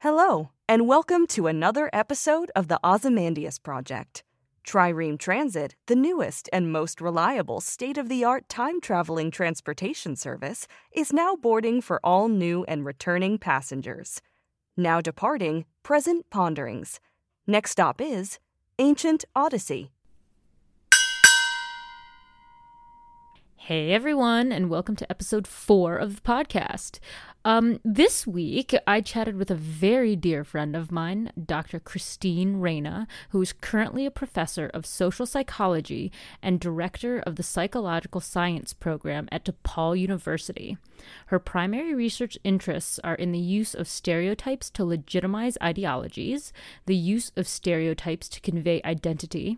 Hello, and welcome to another episode of the Ozymandias Project. Trireme Transit, the newest and most reliable state of the art time traveling transportation service, is now boarding for all new and returning passengers. Now departing, present ponderings. Next stop is Ancient Odyssey. Hey everyone, and welcome to episode four of the podcast. Um, this week, I chatted with a very dear friend of mine, Dr. Christine Reyna, who is currently a professor of social psychology and director of the psychological science program at DePaul University. Her primary research interests are in the use of stereotypes to legitimize ideologies, the use of stereotypes to convey identity,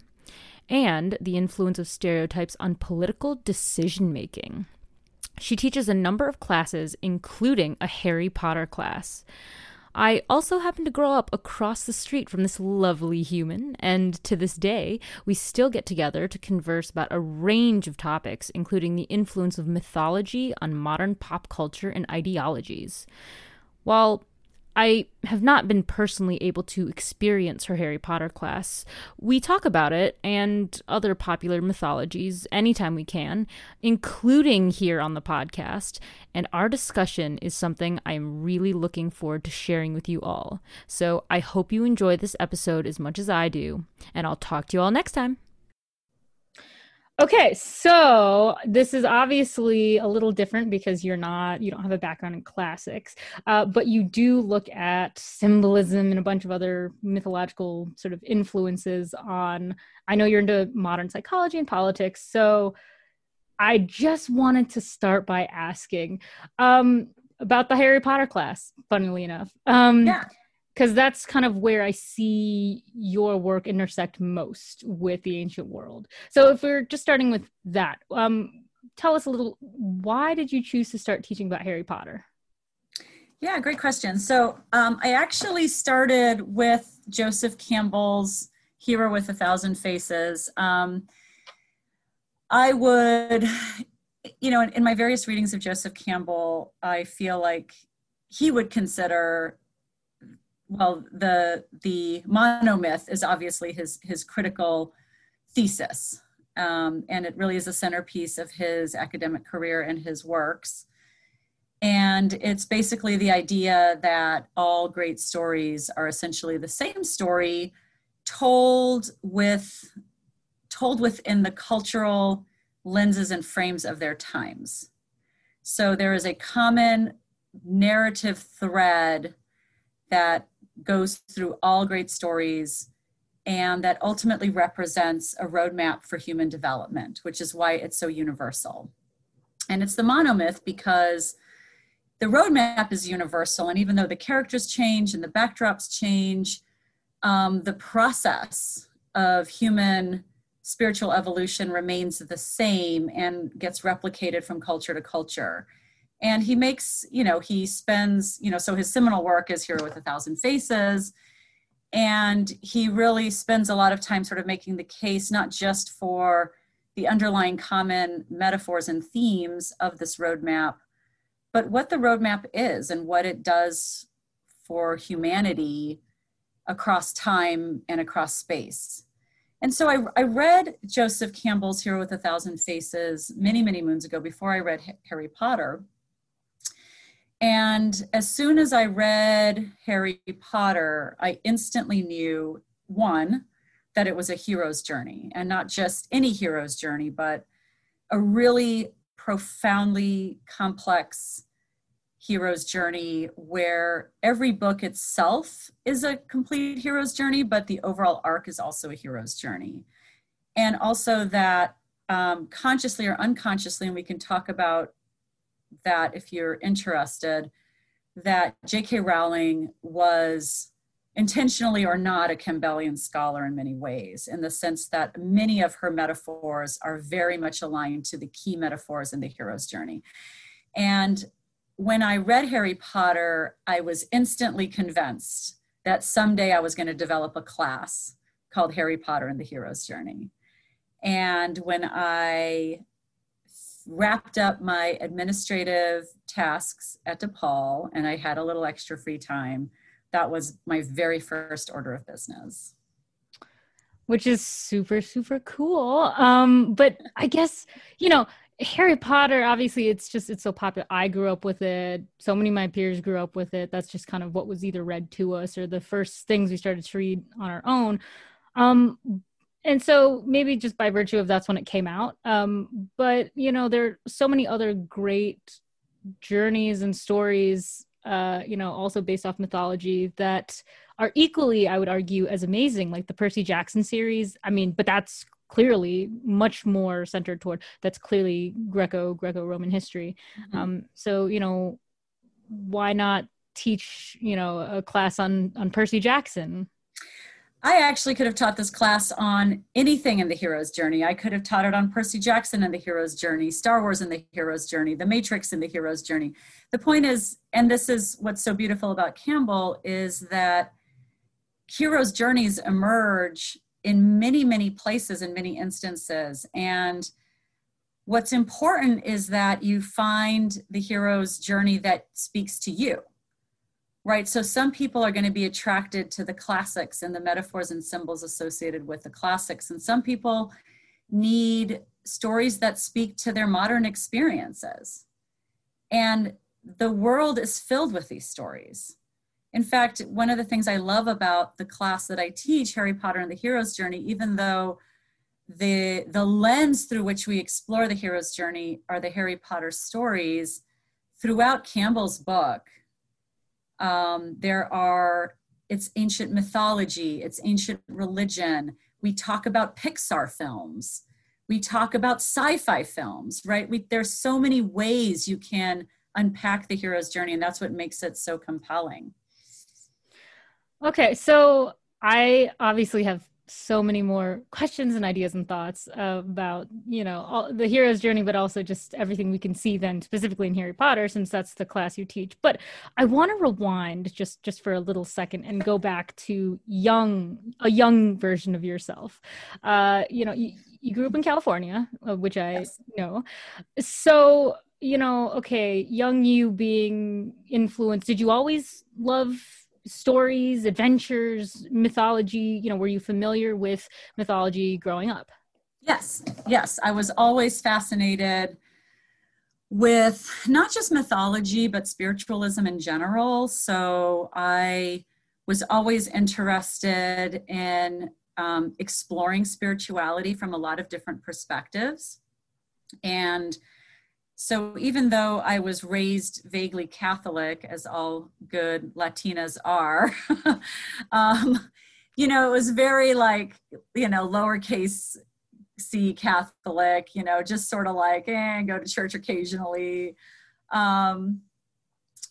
and the influence of stereotypes on political decision making. She teaches a number of classes, including a Harry Potter class. I also happen to grow up across the street from this lovely human, and to this day, we still get together to converse about a range of topics, including the influence of mythology on modern pop culture and ideologies. While I have not been personally able to experience her Harry Potter class. We talk about it and other popular mythologies anytime we can, including here on the podcast, and our discussion is something I'm really looking forward to sharing with you all. So I hope you enjoy this episode as much as I do, and I'll talk to you all next time. Okay, so this is obviously a little different because you're not, you don't have a background in classics, uh, but you do look at symbolism and a bunch of other mythological sort of influences on. I know you're into modern psychology and politics, so I just wanted to start by asking um, about the Harry Potter class, funnily enough. Um, yeah because that's kind of where I see your work intersect most with the ancient world. So if we're just starting with that, um, tell us a little. Why did you choose to start teaching about Harry Potter? Yeah, great question. So um, I actually started with Joseph Campbell's Hero with a Thousand Faces. Um, I would, you know, in, in my various readings of Joseph Campbell, I feel like he would consider well, the the monomyth is obviously his his critical thesis, um, and it really is a centerpiece of his academic career and his works. And it's basically the idea that all great stories are essentially the same story, told with told within the cultural lenses and frames of their times. So there is a common narrative thread that goes through all great stories and that ultimately represents a roadmap for human development, which is why it's so universal. And it's the monomyth because the roadmap is universal, and even though the characters change and the backdrops change, um, the process of human spiritual evolution remains the same and gets replicated from culture to culture and he makes you know he spends you know so his seminal work is Hero with a Thousand Faces and he really spends a lot of time sort of making the case not just for the underlying common metaphors and themes of this roadmap but what the roadmap is and what it does for humanity across time and across space and so I, I, read Joseph Campbell's Hero with a Thousand Faces many, many moons ago before I read Harry Potter. And as soon as I read Harry Potter, I instantly knew one, that it was a hero's journey and not just any hero's journey, but a really profoundly complex hero's journey where every book itself is a complete hero's journey, but the overall arc is also a hero's journey. And also that um, consciously or unconsciously, and we can talk about that if you're interested, that J.K. Rowling was intentionally or not a Campbellian scholar in many ways, in the sense that many of her metaphors are very much aligned to the key metaphors in the hero's journey. And when I read Harry Potter, I was instantly convinced that someday I was going to develop a class called Harry Potter and the Hero's Journey. And when I wrapped up my administrative tasks at DePaul and I had a little extra free time, that was my very first order of business. Which is super super cool. Um but i guess you know harry potter obviously it's just it's so popular. I grew up with it. So many of my peers grew up with it. That's just kind of what was either read to us or the first things we started to read on our own. Um and so maybe just by virtue of that's when it came out um but you know there are so many other great journeys and stories uh, you know, also based off mythology that are equally, I would argue, as amazing, like the Percy Jackson series. I mean, but that's clearly much more centered toward that's clearly Greco Greco Roman history. Mm-hmm. Um, so you know, why not teach you know a class on on Percy Jackson? I actually could have taught this class on anything in the hero's journey. I could have taught it on Percy Jackson and the hero's journey, Star Wars and the hero's journey, The Matrix and the hero's journey. The point is, and this is what's so beautiful about Campbell, is that hero's journeys emerge in many, many places in many instances. And what's important is that you find the hero's journey that speaks to you right? So some people are going to be attracted to the classics and the metaphors and symbols associated with the classics. And some people need stories that speak to their modern experiences. And the world is filled with these stories. In fact, one of the things I love about the class that I teach, Harry Potter and the Hero's Journey, even though the, the lens through which we explore the hero's journey are the Harry Potter stories, throughout Campbell's book, um, there are, it's ancient mythology, it's ancient religion. We talk about Pixar films. We talk about sci-fi films, right? We, there's so many ways you can unpack the hero's journey, and that's what makes it so compelling. Okay, so I obviously have so many more questions and ideas and thoughts about you know all, the hero's journey but also just everything we can see then specifically in harry potter since that's the class you teach. But i want to rewind just just for a little second and go back to young a young version of yourself. Uh you know you, you grew up in california uh, which i yes. know. So you know okay young you being influenced did you always love stories, adventures, mythology? You know, were you familiar with mythology growing up? Yes, yes. I was always fascinated with not just mythology, but spiritualism in general. So I was always interested in um, exploring spirituality from a lot of different perspectives. And so even though I was raised vaguely Catholic, as all good Latinas are, um, you know, it was very like, you know, lowercase c Catholic, you know, just sort of like, eh, go to church occasionally. Um,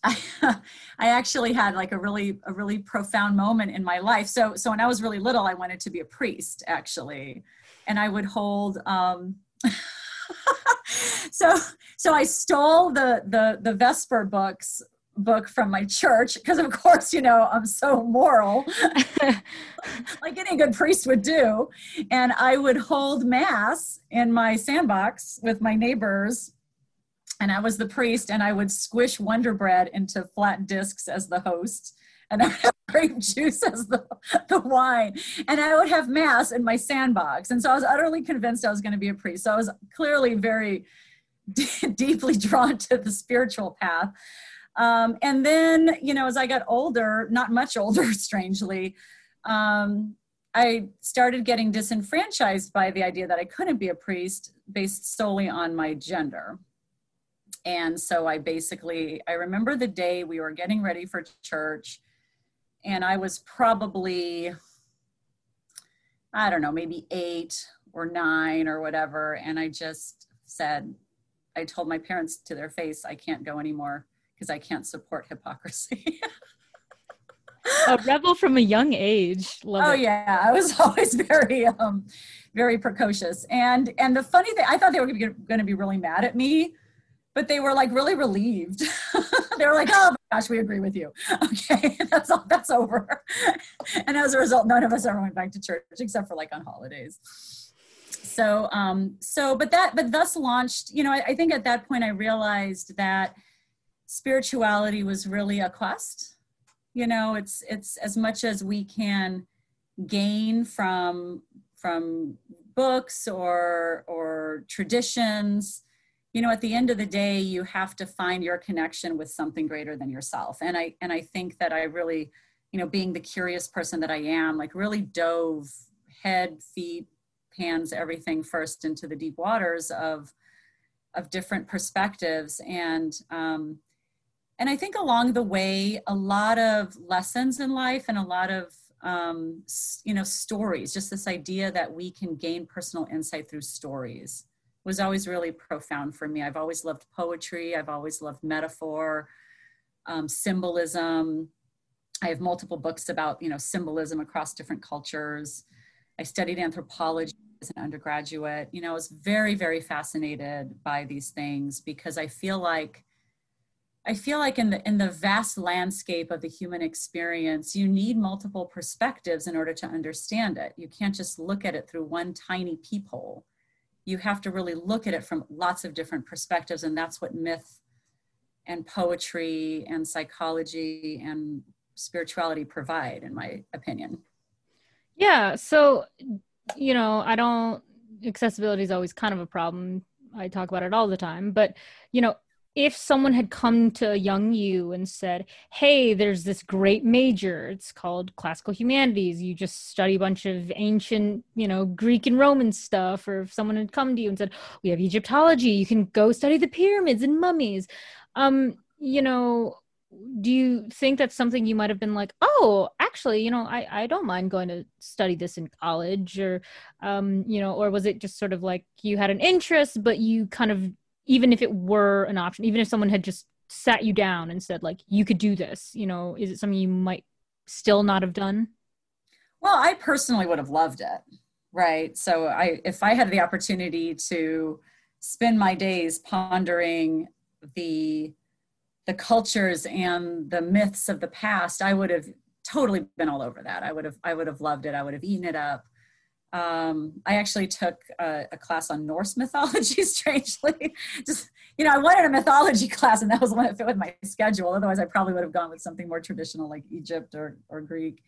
I, I actually had like a really a really profound moment in my life. So so when I was really little, I wanted to be a priest actually, and I would hold. Um, so so I stole the the the Vesper books book from my church because of course you know i'm so moral. Like any good priest would do. And i would hold mass in my sandbox with my neighbors and i was the priest and i would squish wonder bread into flat discs as the host and i would have grape juice as the, the wine and i would have mass in my sandbox and so i was utterly convinced i was going to be a priest so i was clearly very deeply drawn to the spiritual path. Um, and then, you know, as I got older, not much older, strangely, um, I started getting disenfranchised by the idea that I couldn't be a priest based solely on my gender. And so I basically, I remember the day we were getting ready for church, and I was probably, I don't know, maybe eight or nine or whatever. And I just said, I told my parents to their face, I can't go anymore because I can't support hypocrisy. a rebel from a young age. Love oh it. yeah, I was always very, um, very precocious. And and the funny thing, I thought they were going to be really mad at me, but they were like really relieved. they were like, "Oh gosh, we agree with you. Okay, that's all. That's over." and as a result, none of us ever went back to church except for like on holidays. So, um, so, but that, but thus launched. You know, I, I think at that point I realized that spirituality was really a quest you know it's it's as much as we can gain from from books or or traditions you know at the end of the day you have to find your connection with something greater than yourself and i and i think that i really you know being the curious person that i am like really dove head feet hands everything first into the deep waters of of different perspectives and um, and I think along the way, a lot of lessons in life and a lot of um, you know stories. Just this idea that we can gain personal insight through stories was always really profound for me. I've always loved poetry. I've always loved metaphor, um, symbolism. I have multiple books about you know symbolism across different cultures. I studied anthropology as an undergraduate. You know, I was very very fascinated by these things because I feel like I feel like in the in the vast landscape of the human experience, you need multiple perspectives in order to understand it. You can't just look at it through one tiny peephole. You have to really look at it from lots of different perspectives, and that's what myth and poetry and psychology and spirituality provide, in my opinion. Yeah. So, you know, I don't accessibility is always kind of a problem. I talk about it all the time, but you know, if someone had come to a young you and said, Hey, there's this great major, it's called classical humanities, you just study a bunch of ancient, you know, Greek and Roman stuff, or if someone had come to you and said, We have Egyptology, you can go study the pyramids and mummies. Um, you know, do you think that's something you might have been like, oh, actually, you know, I, I don't mind going to study this in college or, um, you know, or was it just sort of like you had an interest, but you kind of even if it were an option even if someone had just sat you down and said like you could do this you know is it something you might still not have done? Well i personally would have loved it right? So i if i had the opportunity to spend my days pondering the the cultures and the myths of the past i would have totally been all over that. I would have i would have loved it. I would have eaten it up um, I actually took a, a, class on Norse mythology, strangely. Just, you know, I wanted a mythology class and that was one that fit with my schedule. Otherwise, I probably would have gone with something more traditional like Egypt or, or Greek.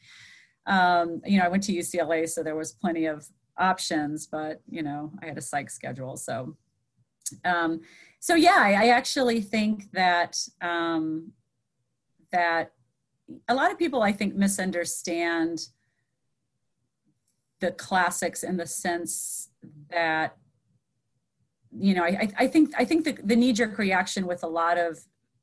Um, you know, I went to UCLA, so there was plenty of options, but, you know, I had a psych schedule. So, um, so yeah, I, I actually think that, um, that a lot of people, I think, misunderstand the classics in the sense that you know i, I think i think the, the knee-jerk reaction with a lot of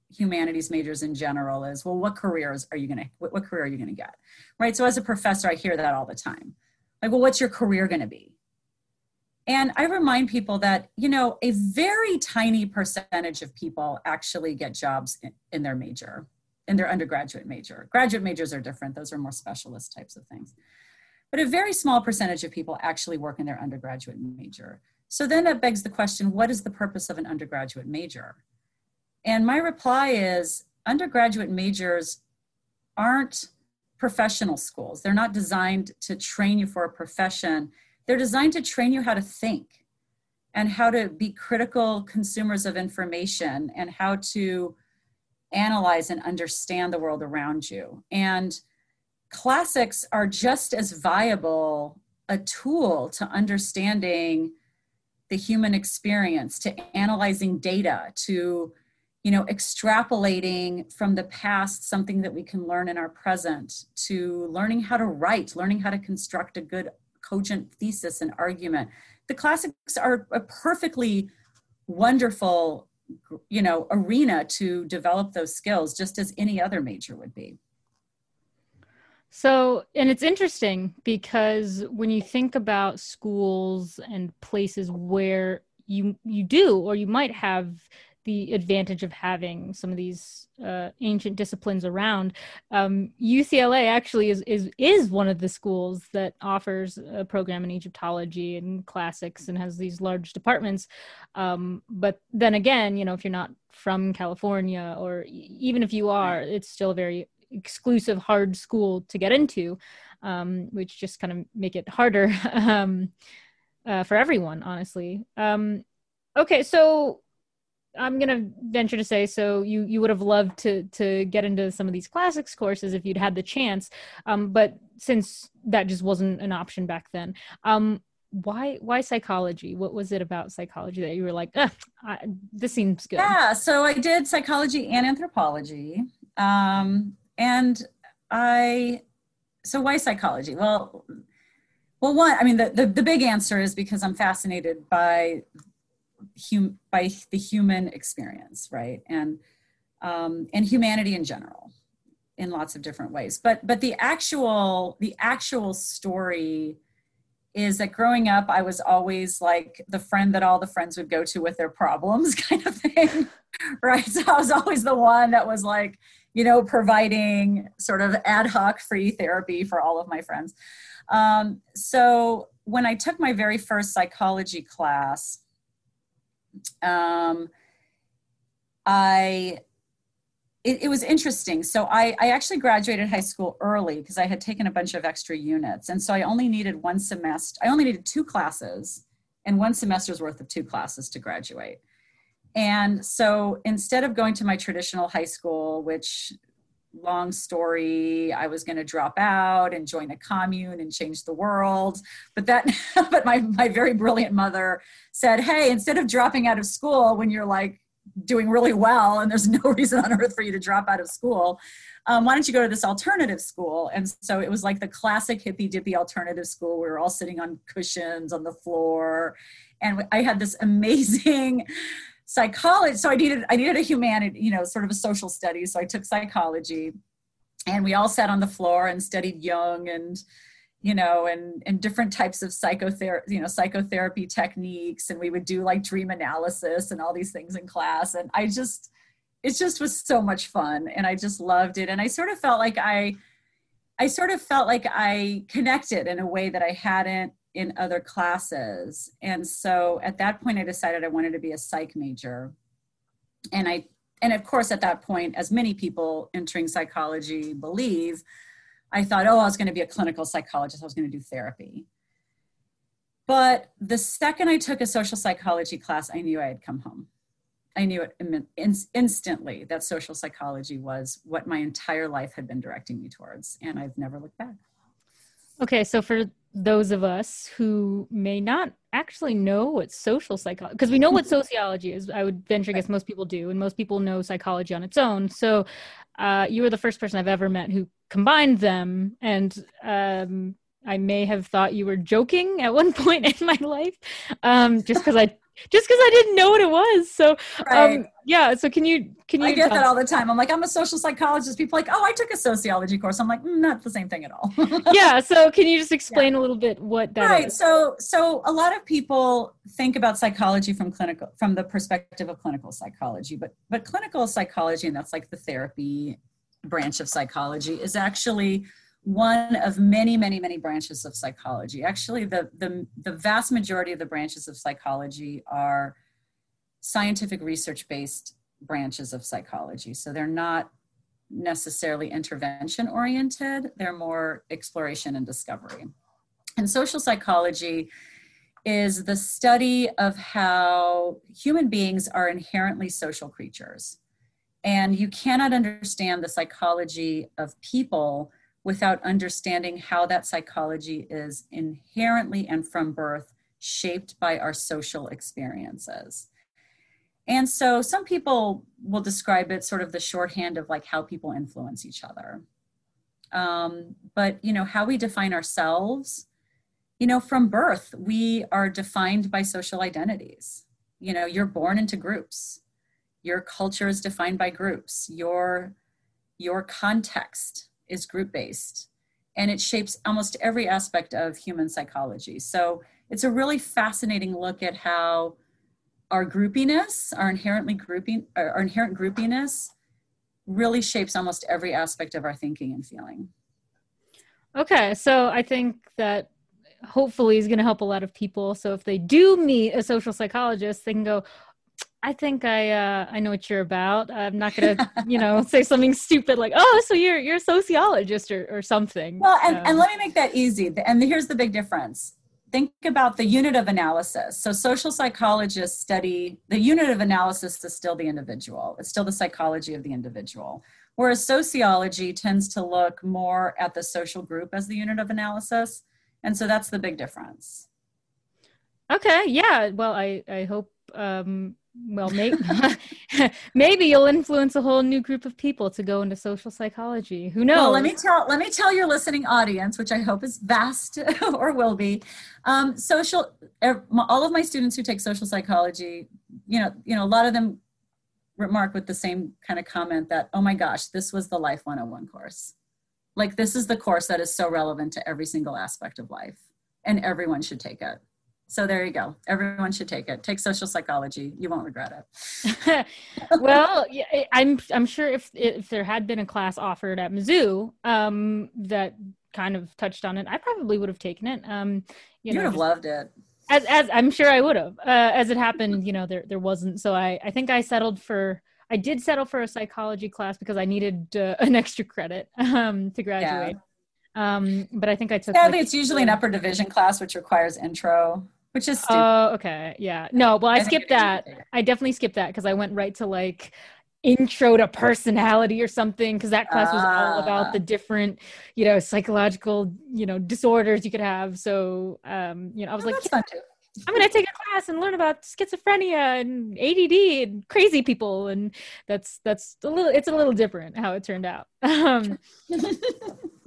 humanities majors in general is well what careers are you to what, what career are you to get? Right? So as a professor i hear that all the time. Like well what's your career to be? And i remind people that you know a very tiny percentage of people actually get jobs in, in their major in their undergraduate major. Graduate majors are different. Those are more specialist types of things but a very small percentage of people actually work in their undergraduate major. So then that begs the question what is the purpose of an undergraduate major? And my reply is undergraduate majors aren't professional schools. They're not designed to train you for a profession, they're designed to train you how to think and how to be critical consumers of information and how to analyze and understand the world around you. And classics are just as viable a tool to understanding the human experience, to analyzing data, to you know extrapolating from the past something that we can learn in our present to learning how to write learning how to construct a good cogent thesis and argument. The classics are a perfectly wonderful you know arena to develop those skills just as any other major would be so, and it's interesting because when you think about schools and places where you you do or you might have the advantage of having some of these uh, ancient disciplines around. Um, UCLA actually is, is is one of the schools that offers a program in Egyptology and classics and has these large departments. Um, but then again, you know, if you're not from California or even if you are, it's still a very exclusive, hard school to get into, um, which just kind of make it harder um, uh, for everyone, honestly. Um, okay, so I'm gonna venture to say so you you would have loved to to get into some of these classics courses if you'd had the chance, um, but since that just wasn't an option back then, um, why why psychology? What was it about psychology that you were like, I, this seems good? Yeah, so I did psychology and anthropology, um, and I so why psychology? Well. Well, one, I mean, the, the, the big answer is because I'm fascinated by hum, by the human experience, right? And um, and humanity in general, in lots of different ways. But but the actual the actual story is that growing up, I was always like the friend that all the friends would go to with their problems, kind of thing, right? So I was always the one that was like, you know, providing sort of ad hoc free therapy for all of my friends. Um, so when I took my very first psychology class, um, I it, it, was interesting. So I, I actually graduated high school early because I had taken a bunch of extra units. And so I only needed one semester, I only needed two classes and one semester's worth of two classes to graduate. And so instead of going to my traditional high school, which long story i was going to drop out and join a commune and change the world. But that but my my very brilliant mother said hey instead of dropping out of school when you're like doing really well and there's no reason on earth for you to drop out of school um, why don't you go to this alternative school? And so it was like the classic hippy dippy alternative school we were all sitting on cushions on the floor. And i had this amazing psychology so i needed i needed a humanity you know sort of a social studies so i took psychology. And we all sat on the floor and studied jung and you know and and different types of psychotherapy you know psychotherapy techniques. And we would do like dream analysis and all these things in class. And i just it just was so much fun. And i just loved it. And i sort of felt like i i sort of felt like i connected in a way that i hadn't in other classes. And so at that point, I decided I wanted to be a psych major. And I, and of course, at that point, as many people entering psychology believe, I thought, oh, I was going to be a clinical psychologist, I was going to do therapy. But the second I took a social psychology class, I knew I had come home. I knew it in, instantly that social psychology was what my entire life had been directing me towards, and I've never looked back. Okay, so for those of us who may not actually know what social psychology because we know what sociology is i would venture guess most people do and most people know psychology on its own. So uh, you were the first person i've ever met who combined them and um, i may have thought you were joking at one point in my life um, just because i just because I didn't know what it was. So, um, right. um, yeah. So can you can you? I get that all the time. I'm like, I'm a social psychologist. People like, oh, I took a sociology course. I'm like, mm, not the same thing at all. yeah. So can you just explain yeah. a little bit what that right. Is? So so a lot of people think about psychology from clinical from the perspective of clinical psychology, but but clinical psychology, and that's like the therapy branch of psychology, is actually one of many, many, many branches of psychology. Actually, the, the, the vast majority of the branches of psychology are scientific research based branches of psychology. So they're not necessarily intervention oriented, they're more exploration and discovery. And social psychology is the study of how human beings are inherently social creatures. And you cannot understand the psychology of people without understanding how that psychology is inherently and from birth shaped by our social experiences. And so some people will describe it sort of the shorthand of like how people influence each other. Um, but you know how we define ourselves you know from birth we are defined by social identities you know you're born into groups your culture is defined by groups your your context is group based and it shapes almost every aspect of human psychology so it's a really fascinating look at how our groupiness our inherently grouping our inherent groupiness really shapes almost every aspect of our thinking and feeling. Okay, so I think that hopefully is going to help a lot of people. So if they do meet a social psychologist, they can go, I think I uh, I know what you're about. I'm not gonna, you know, say something stupid like, "Oh, so you're you're a sociologist or, or something." Well, and, um, and let me make that easy. And here's the big difference think about the unit of analysis. So, social psychologists study the unit of analysis is still the individual, it's still the psychology of the individual. Whereas sociology tends to look more at the social group as the unit of analysis. And so that's the big difference. Okay. Yeah. Well, I, I hope um, well maybe maybe you'll influence a whole new group of people to go into social psychology. Who knows well let me tell let me tell your listening audience which i hope is vast or will be um, social er, all of my students who take social psychology you know you know a lot of them remark with the same kind of comment that oh my gosh this was the life 101 course. Like this is the course that is so relevant to every single aspect of life and everyone should take it so there you go. Everyone should take it. Take social psychology. You won't regret it. well, I'm I'm sure if if there had been a class offered at Mizzou um, that kind of touched on it, I probably would have taken it. Um, you, would have loved it. As as I'm sure I would have. Uh, as it happened, you know, there there wasn't. So I I think I settled for. I did settle for a psychology class because I needed uh, an extra credit um, to graduate. Yeah. Um, but I think I took. Sadly, like, it's usually an upper division class, which requires intro which is stupid. Oh, okay. Yeah. No, well, I, I skipped that. I definitely skipped that because I went right to like intro to personality or something because that class was all about the ah. different you know psychological you know disorders you could have so um you know i was oh, like yeah, i'm gonna take a class and learn about schizophrenia and add and crazy people and that's that's a little it's a little different how it turned out um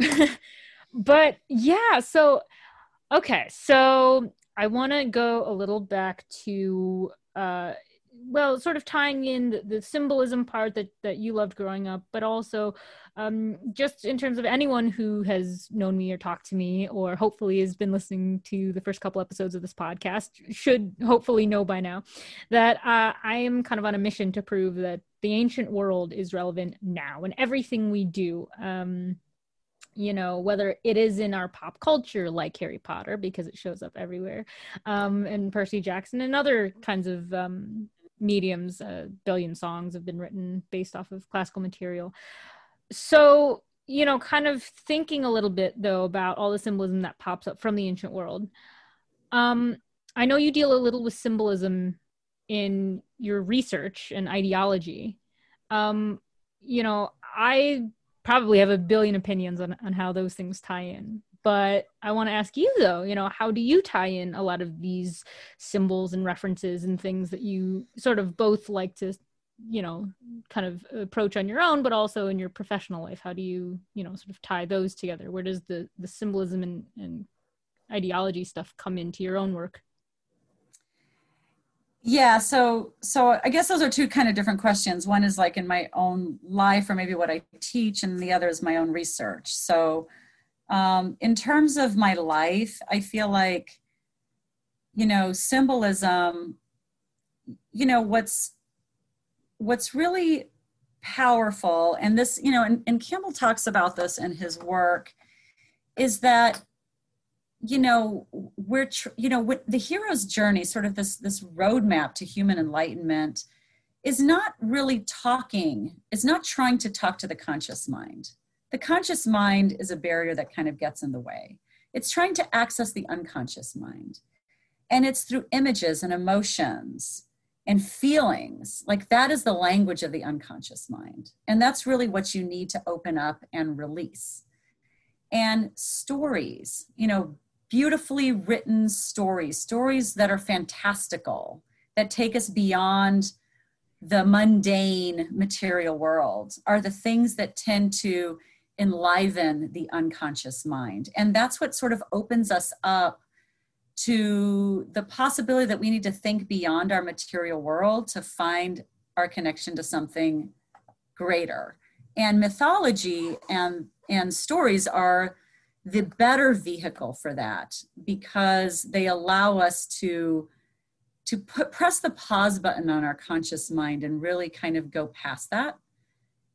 but yeah so okay so I want to go a little back to, uh, well, sort of tying in the, the, symbolism part that, that you loved growing up, but also um, just in terms of anyone who has known me or talked to me, or hopefully has been listening to the first couple episodes of this podcast, should hopefully know by now that uh, I am kind of on a mission to prove that the ancient world is relevant now and everything we do. Um, you know whether it is in our pop culture like harry potter because it shows up everywhere um, and percy jackson and other kinds of um, mediums a billion songs have been written based off of classical material. So you know kind of thinking a little bit though about all the symbolism that pops up from the ancient world um, i know you deal a little with symbolism in your research and ideology. Um, you know i probably have a billion opinions on, on how those things tie in. But i want to ask you though you know how do you tie in a lot of these symbols and references and things that you sort of both like to you know kind of approach on your own but also in your professional life? How do you you know sort of tie those together? Where does the the symbolism and, and ideology stuff come into your own work yeah so so i guess those are two kind of different questions. One is like in my own life or maybe what i teach and the other is my own research. So um, in terms of my life i feel like you know symbolism you know what's what's really powerful and this you know and, and campbell talks about this in his work is that you know we're tr- you know the hero's journey sort of this this roadmap to human enlightenment is not really talking it's not trying to talk to the conscious mind. The conscious mind is a barrier that kind of gets in the way. It's trying to access the unconscious mind. And it's through images and emotions and feelings like that is the language of the unconscious mind. And that's really what you need to open up and release. And stories you know beautifully written stories, stories that are fantastical, that take us beyond the mundane material world are the things that tend to enliven the unconscious mind. And that's what sort of opens us up to the possibility that we need to think beyond our material world to find our connection to something greater. And mythology and, and stories are the better vehicle for that because they allow us to to put press the pause button on our conscious mind and really kind of go past that.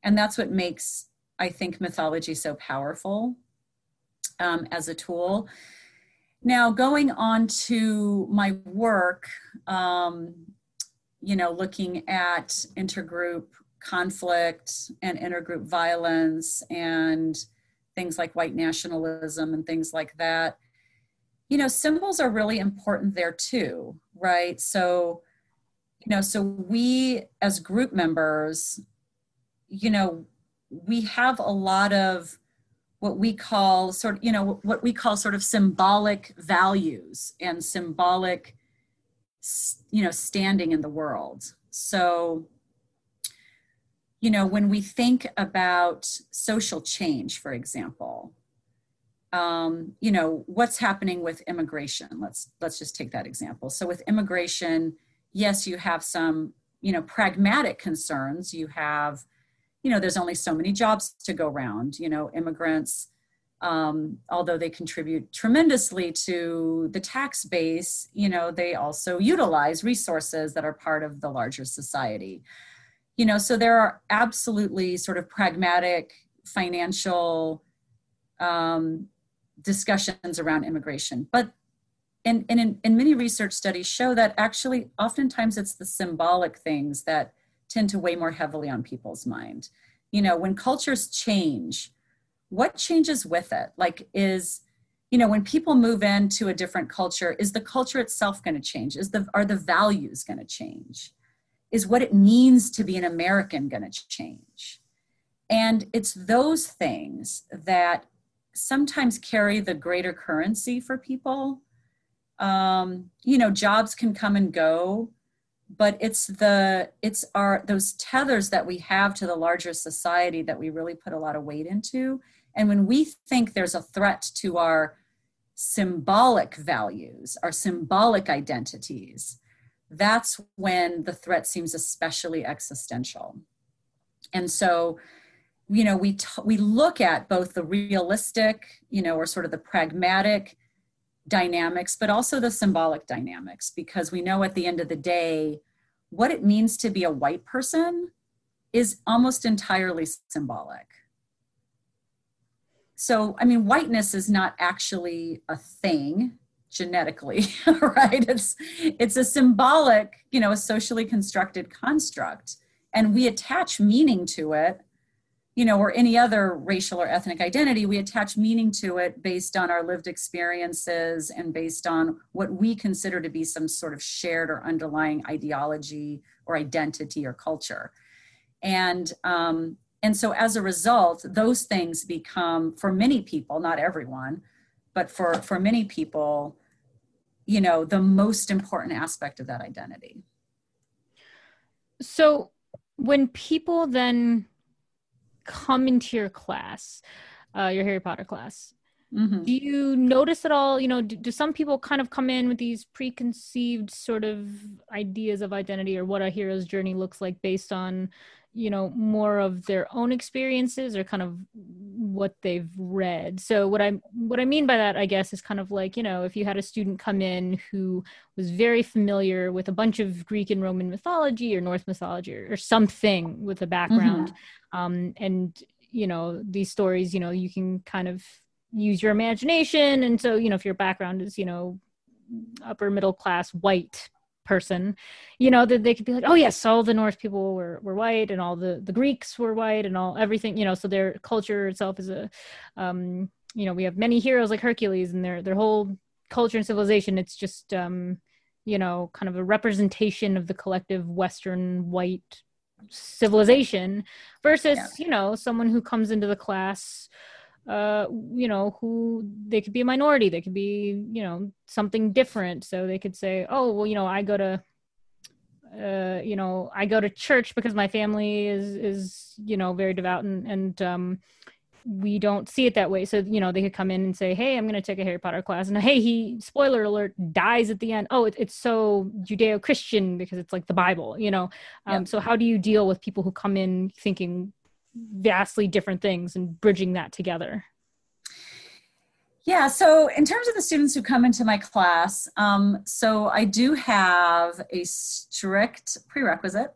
And that's what makes i think mythology so powerful um, as a tool. Now going on to my work um, you know looking at intergroup conflict and intergroup violence and things like white nationalism and things like that. You know symbols are really important there too right? So you know so we as group members you know we have a lot of what we call sort of you know what we call sort of symbolic values and symbolic you know standing in the world. So you know when we think about social change for example um, you know what's happening with immigration? Let's let's just take that example. So with immigration yes you have some you know pragmatic concerns. You have you know there's only so many jobs to go around you know immigrants um, although they contribute tremendously to the tax base you know they also utilize resources that are part of the larger society you know so there are absolutely sort of pragmatic financial um, discussions around immigration. But and, and in, in many research studies show that actually oftentimes it's the symbolic things that tend to weigh more heavily on people's mind. You know, when cultures change, what changes with it? Like is you know when people move into a different culture is the culture itself going to change is the are the values going to change is what it means to be an american going to change and it's those things that sometimes carry the greater currency for people. Um, you know, jobs can come and go, but it's the it's our those tethers that we have to the larger society that we really put a lot of weight into. And when we think there's a threat to our symbolic values, our symbolic identities, that's when the threat seems especially existential. And so you know we t- we look at both the realistic you know or sort of the pragmatic dynamics but also the symbolic dynamics because we know at the end of the day what it means to be a white person is almost entirely symbolic so i mean whiteness is not actually a thing genetically right it's it's a symbolic you know a socially constructed construct and we attach meaning to it you know, or any other racial or ethnic identity, we attach meaning to it based on our lived experiences and based on what we consider to be some sort of shared or underlying ideology or identity or culture. And um, and so as a result, those things become for many people, not everyone, but for for many people, you know, the most important aspect of that identity. So when people then come into your class, uh, your Harry Potter class, mm-hmm. do you notice at all? You know, do, do, some people kind of come in with these preconceived sort of ideas of identity or what a hero's journey looks like based on, you know, more of their own experiences or kind of what they've read? So what I what I mean by that, I guess, is kind of like you know, if you had a student come in who was very familiar with a bunch of Greek and Roman mythology or Norse mythology or, or something with a background. Mm-hmm um, and you know these stories you know you can kind of use your imagination and so you know if your background is you know upper middle class white person you know that they could be like oh yes all the norse people were, were white and all the the greeks were white and all everything you know so their culture itself is a um you know we have many heroes like hercules and their their whole culture and civilization it's just um you know kind of a representation of the collective western white civilization versus yeah. you know someone who comes into the class uh you know who they could be a minority they could be you know something different so they could say oh well you know i go to uh, you know, I go to church because my family is is you know very devout and and um, we don't see it that way. So you know, they could come in and say, "Hey, I'm going to take a Harry Potter class," and hey, he spoiler alert dies at the end. Oh, it, it's so Judeo-Christian because it's like the Bible, you know. Um, yep. So how do you deal with people who come in thinking vastly different things and bridging that together? Yeah, so in terms of the students who come into my class, um, so I do have a strict prerequisite,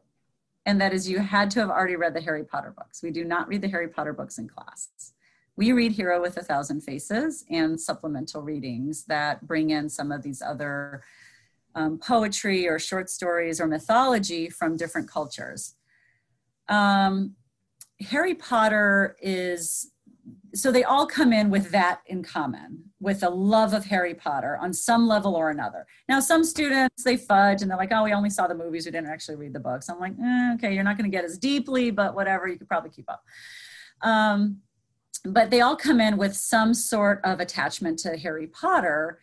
and that is you had to have already read the Harry Potter books. We do not read the Harry Potter books in class. We read Hero with a Thousand Faces and supplemental readings that bring in some of these other um, poetry or short stories or mythology from different cultures. Um, Harry Potter is so they all come in with that in common with a love of harry potter on some level or another. Now some students they fudge and they're like oh we only saw the movies we didn't actually read the books. I'm like eh, okay you're not going to get as deeply but whatever you could probably keep up. Um, but they all come in with some sort of attachment to harry potter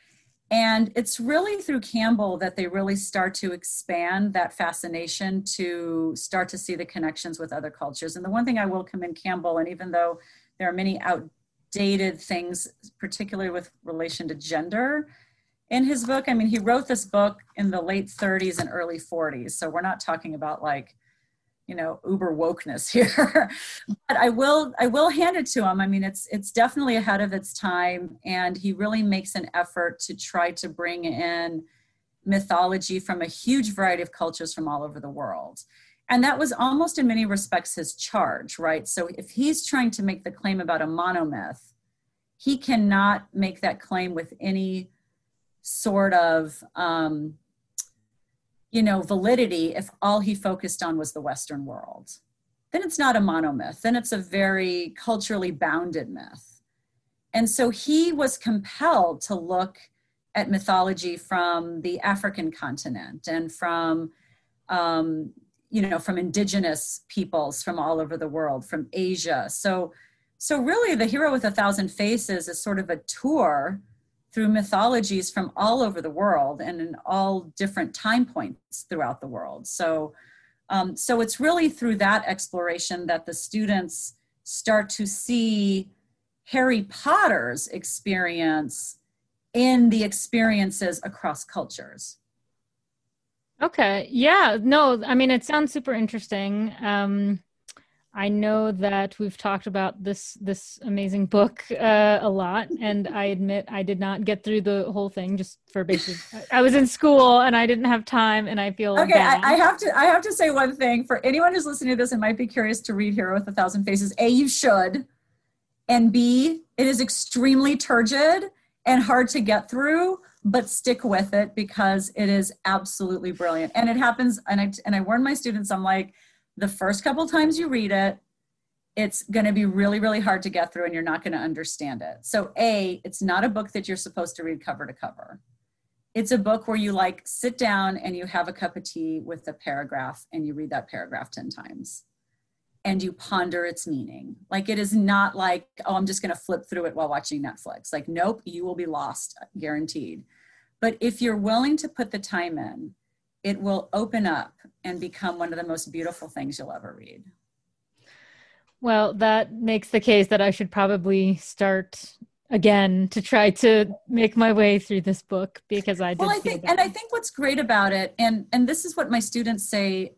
and it's really through campbell that they really start to expand that fascination to start to see the connections with other cultures and the one thing i will commend campbell and even though there are many outdated things, particularly with relation to gender in his book. I mean, he wrote this book in the late 30s and early 40s. So we're not talking about like, you know, uber wokeness here. but I will I will hand it to him. I mean, it's it's definitely ahead of its time and he really makes an effort to try to bring in mythology from a huge variety of cultures from all over the world. And that was almost in many respects his charge, right? So if he's trying to make the claim about a monomyth, he cannot make that claim with any sort of, um, you know, validity if all he focused on was the Western world. Then it's not a monomyth, then it's a very culturally bounded myth. And so he was compelled to look at mythology from the African continent and from um, you know from indigenous peoples from all over the world from asia so so really the hero with a thousand faces is sort of a tour through mythologies from all over the world and in all different time points throughout the world so um, so it's really through that exploration that the students start to see harry potter's experience in the experiences across cultures Okay. Yeah. No, I mean, it sounds super interesting. Um, I know that we've talked about this this amazing book uh, a lot, and I admit I did not get through the whole thing just for basic. I was in school and I didn't have time, and I feel okay. I, I, have to I have to say one thing for anyone who's listening to this and might be curious to read Hero with a Thousand Faces. A, you should, and B, it is extremely turgid and hard to get through but stick with it because it is absolutely brilliant. And it happens, and I, and I warn my students, I'm like, the first couple times you read it, it's going to be really, really hard to get through and you're not going to understand it. So, A, it's not a book that you're supposed to read cover to cover. It's a book where you like sit down and you have a cup of tea with a paragraph and you read that paragraph 10 times and you ponder its meaning. Like it is not like, oh, I'm just going to flip through it while watching Netflix. Like, nope, you will be lost, guaranteed. But if you're willing to put the time in, it will open up and become one of the most beautiful things you'll ever read. Well, that makes the case that I should probably start again to try to make my way through this book because I did. Well, I think, and I think what's great about it, and and this is what my students say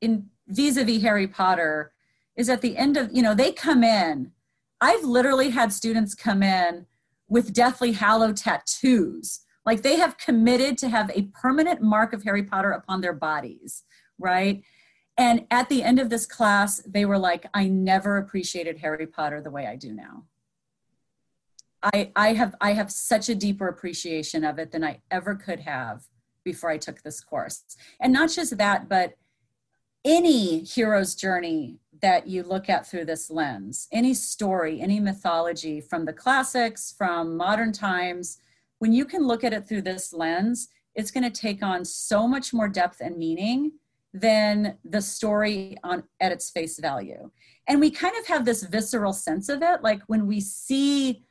in vis-a-vis Harry Potter, is at the end of you know they come in. I've literally had students come in with Deathly Hallow tattoos like they have committed to have a permanent mark of Harry Potter upon their bodies, right? And at the end of this class, they were like, I never appreciated Harry Potter the way I do now. I, I have I have such a deeper appreciation of it than I ever could have before I took this course. And not just that, but any hero's journey that you look at through this lens, any story, any mythology from the classics, from modern times, when you can look at it through this lens, it's going to take on so much more depth and meaning than the story on at its face value. And we kind of have this visceral sense of it, like when we see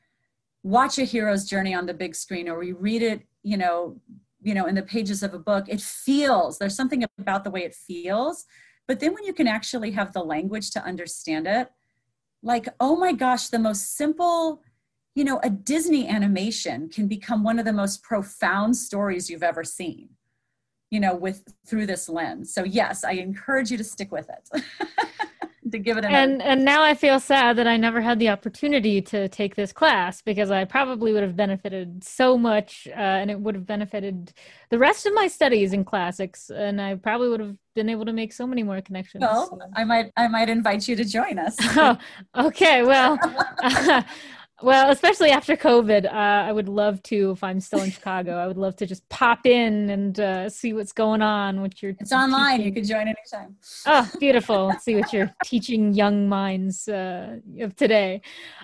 watch a hero's journey on the big screen or we read it, you know, you know in the pages of a book it feels there's something about the way it feels but then when you can actually have the language to understand it like oh my gosh the most simple you know a disney animation can become one of the most profound stories you've ever seen you know with through this lens so yes i encourage you to stick with it to give it and and now i feel sad that i never had the opportunity to take this class because i probably would have benefited so much uh, and it would have benefited the rest of my studies in classics and i probably would have been able to make so many more connections well so. i might i might invite you to join us oh okay well Well, especially after COVID, uh, I would love to, if I'm still in Chicago, I would love to just pop in and uh, see what's going on. What you're it's online. Teaching. You can join anytime. Oh, beautiful! see what you're teaching young minds uh, of today.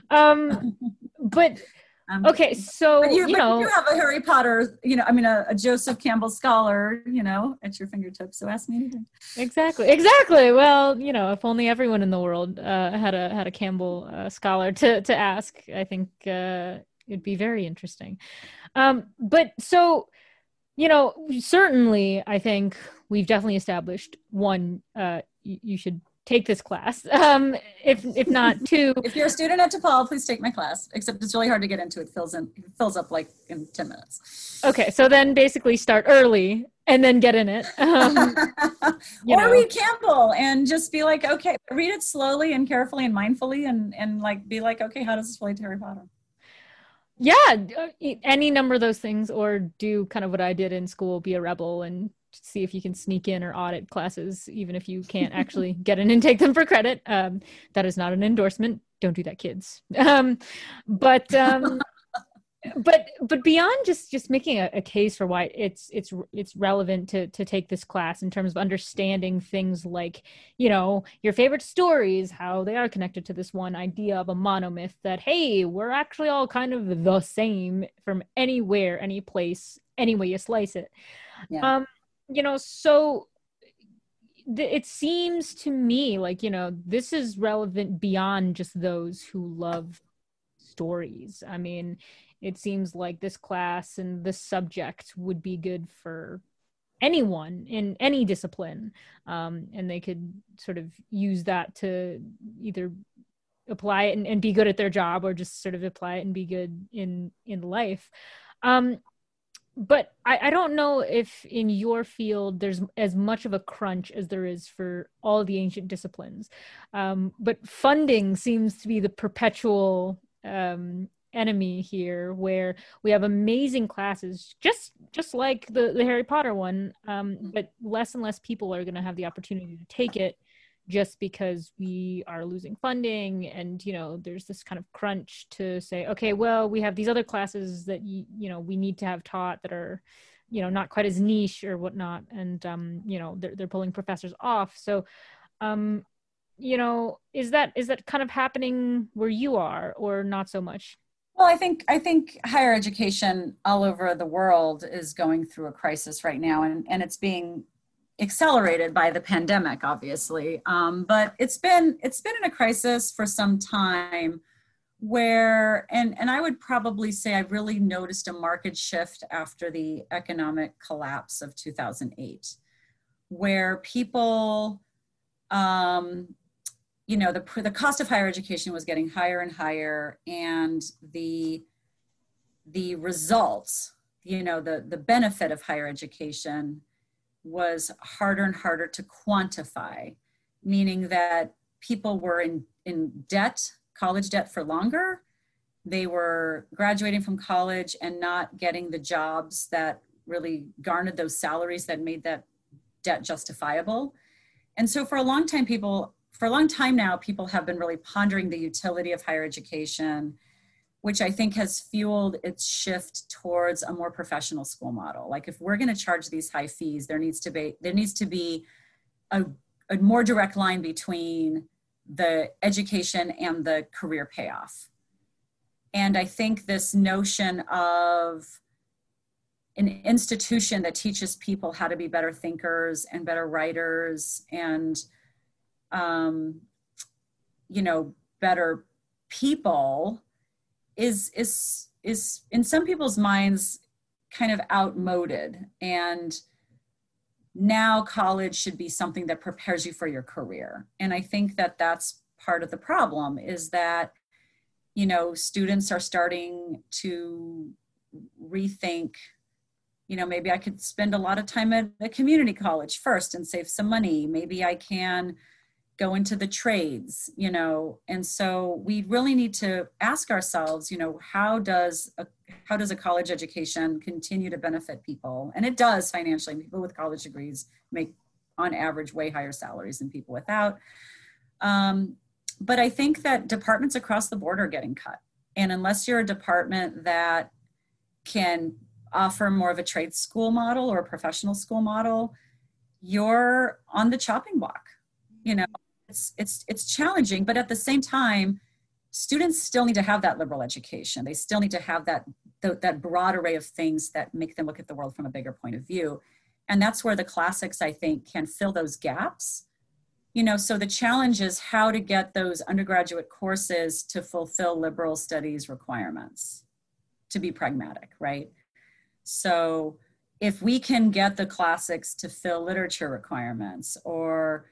Um, but um, okay, so you, you know, you have a Harry Potter, you know, I mean, a, a, Joseph Campbell scholar, you know, at your fingertips. So ask me anything. Exactly, exactly. Well, you know, if only everyone in the world uh, had a had a Campbell uh, scholar to to ask, I think uh, it'd be very interesting. Um, but so, you know, certainly, I think we've definitely established one. Uh, you should take this class. Um, if if not two. if you're a student at DePaul, please take my class. Except it's really hard to get into. It fills in it fills up like in ten minutes. Okay, so then basically start early and then get in it. Um, or know. read Campbell and just be like, okay, read it slowly and carefully and mindfully, and and like be like, okay, how does this relate to Harry Potter? Yeah, uh, any number of those things, or do kind of what I did in school, be a rebel and see if you can sneak in or audit classes, even if you can't actually get in and take them for credit. Um, that is not an endorsement. Don't do that, kids. Um, but um, but but beyond just just making a, a, case for why it's it's it's relevant to to take this class in terms of understanding things like you know your favorite stories how they are connected to this one idea of a monomyth that hey we're actually all kind of the same from anywhere any place any way you slice it yeah. um you know, so it seems to me like, you know, this is relevant beyond just those who love stories. I mean, it seems like this class and this subject would be good for anyone in any discipline um, and they could sort of use that to either apply it and, and, be good at their job or just sort of apply it and be good in in life um, but I, I don't know if in your field there's as much of a crunch as there is for all the ancient disciplines. Um, but funding seems to be the perpetual um, enemy here, where we have amazing classes, just just like the the Harry Potter one, um, but less and less people are going to have the opportunity to take it just because we are losing funding and you know there's this kind of crunch to say okay well we have these other classes that you, you know we need to have taught that are you know not quite as niche or whatnot. And um you know they're, they're pulling professors off. So um you know is that is that kind of happening where you are or not so much? Well i think i think higher education all over the world is going through a crisis right now. And and it's being accelerated by the pandemic, obviously. Um, but it's been it's been in a crisis for some time where and and I would probably say I really noticed a market shift after the economic collapse of 2008 where people um, you know the the cost of higher education was getting higher and higher and the the results you know the the benefit of higher education was harder and harder to quantify, meaning that people were in, in debt, college debt for longer. They were graduating from college and not getting the jobs that really garnered those salaries that made that debt justifiable. And so for a long time, people, for a long time now, people have been really pondering the utility of higher education which I think has fueled its shift towards a more professional school model. Like if we're going to charge these high fees, there needs to be there needs to be a, a more direct line between the education and the career payoff. And I think this notion of an institution that teaches people how to be better thinkers and better writers and um, you know better people is is is in some people's minds kind of outmoded. And now college should be something that prepares you for your career. And i think that that's part of the problem is that you know students are starting to rethink you know maybe i could spend a lot of time at a community college first and save some money. Maybe i can go into the trades you know? And so we really need to ask ourselves you know how does a how does a college education continue to benefit people? And it does financially. People with college degrees make on average way higher salaries than people without. Um, but i think that departments across the board are getting cut. And unless you're a department that can offer more of a trade school model or a professional school model you're on the chopping block you know it's it's it's challenging but at the same time students still need to have that liberal education. They still need to have that that broad array of things that make them look at the world from a bigger point of view. And that's where the classics i think can fill those gaps. You know so the challenge is how to get those undergraduate courses to fulfill liberal studies requirements to be pragmatic right? So if we can get the classics to fill literature requirements or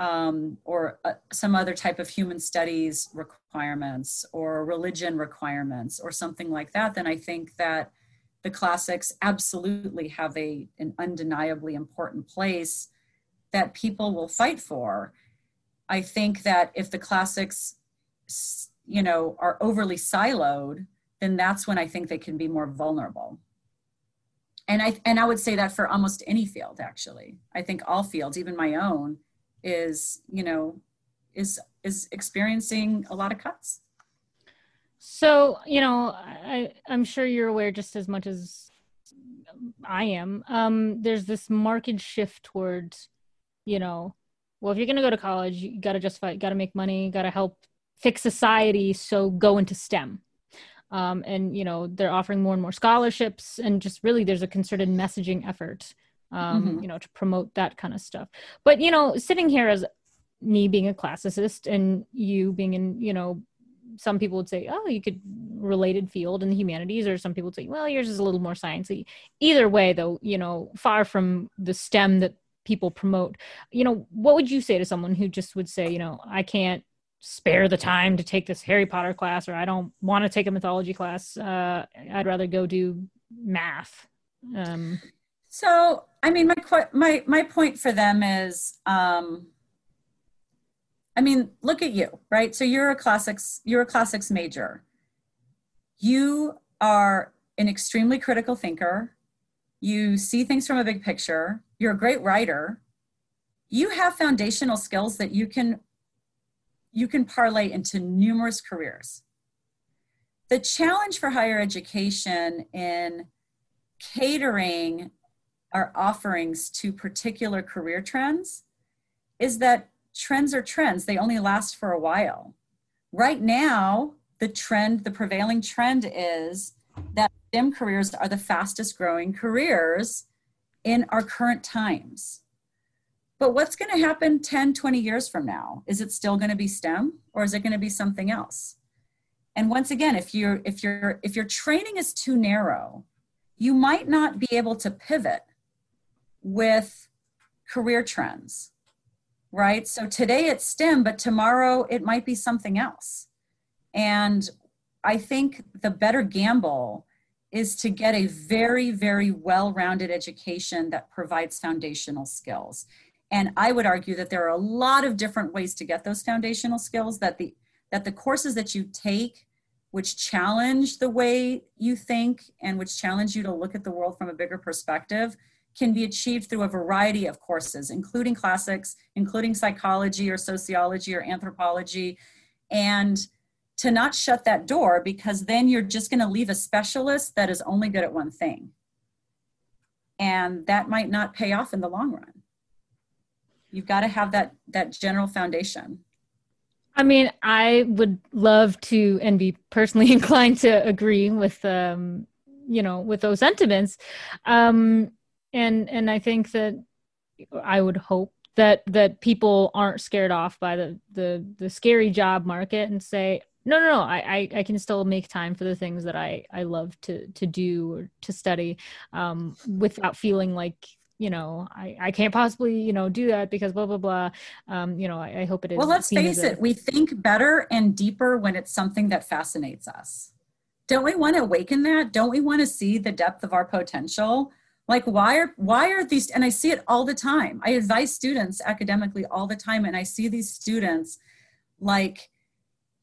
um, or uh, some other type of human studies requirements or religion requirements or something like that, then I think that the classics absolutely have a, an undeniably important place that people will fight for. I think that if the classics, you know, are overly siloed, then that's when I think they can be more vulnerable. And I and I would say that for almost any field, actually. I think all fields, even my own, is you know is is experiencing a lot of cuts. So you know i i'm sure you're aware just as much as i am. Um there's this market shift towards you know well if you're going to go to college you got to justify got to make money got to help fix society so go into stem. Um, and you know they're offering more and more scholarships and just really there's a concerted messaging effort um, mm-hmm. you know, to promote that kind of stuff. But, you know, sitting here as me being a classicist and you being in, you know, some people would say, oh, you could related field in the humanities, or some people would say, well, yours is a little more sciencey. Either way, though, you know, far from the STEM that people promote, you know, what would you say to someone who just would say, you know, I can't spare the time to take this Harry Potter class, or I don't want to take a mythology class. Uh, I'd rather go do math. Um, so, I mean, my my my point for them is, um, I mean, look at you, right? So you're a classics you're a classics major. You are an extremely critical thinker. You see things from a big picture. You're a great writer. You have foundational skills that you can you can parlay into numerous careers. The challenge for higher education in catering our offerings to particular career trends is that trends are trends, they only last for a while. Right now, the trend, the prevailing trend is that STEM careers are the fastest growing careers in our current times. But what's going to happen 10, 20 years from now? Is it still going to be STEM or is it going to be something else? And once again, if you're if you're if your training is too narrow, you might not be able to pivot with career trends, right? So today it's STEM, but tomorrow it might be something else. And I think the better gamble is to get a very, very well rounded education that provides foundational skills. And I would argue that there are a lot of different ways to get those foundational skills that the that the courses that you take which challenge the way you think and which challenge you to look at the world from a bigger perspective can be achieved through a variety of courses, including classics, including psychology or sociology or anthropology, and to not shut that door because then you're just going to leave a specialist that is only good at one thing. And that might not pay off in the long run. You've got to have that, that general foundation. I mean, I would love to and be personally inclined to agree with, um, you know, with those sentiments. Um, and and i think that i would hope that that people aren't scared off by the the the scary job market and say no no no I, I i can still make time for the things that i i love to to do or to study um without feeling like you know i i can't possibly you know do that because blah blah blah. Um you know i, I hope it is well let's face it we think better and deeper when it's something that fascinates us. Don't we want to awaken that? Don't we want to see the depth of our potential like why are why are these and i see it all the time i advise students academically all the time and i see these students like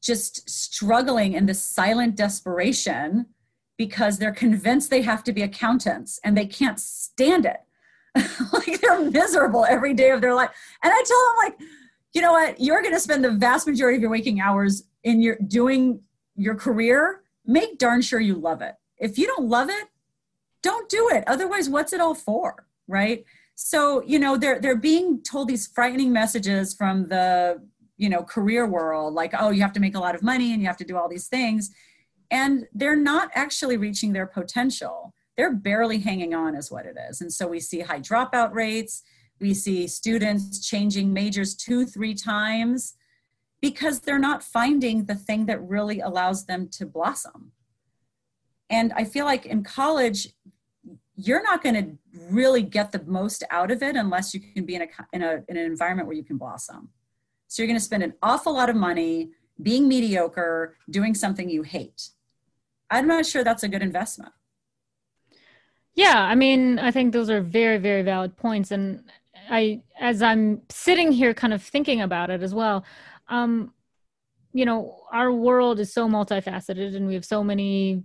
just struggling in this silent desperation because they're convinced they have to be accountants and they can't stand it. like they're miserable every day of their life. And I tell them like, you know what, you're going to spend the vast majority of your waking hours in your doing your career. Make darn sure you love it. If you don't love it, don't do it. Otherwise, what's it all for? Right? So, you know, they're they're being told these frightening messages from the you know career world like oh you have to make a lot of money and you have to do all these things and they're not actually reaching their potential they're barely hanging on is what it is and so we see high dropout rates we see students changing majors two three times because they're not finding the thing that really allows them to blossom and i feel like in college you're not going to really get the most out of it unless you can be in a, in a in an environment where you can blossom so you're going to spend an awful lot of money being mediocre, doing something you hate. I'm not sure that's a good investment. Yeah, I mean, I think those are very, very valid points. And I, as I'm sitting here kind of thinking about it as well, um, you know, our world is so multifaceted and we have so many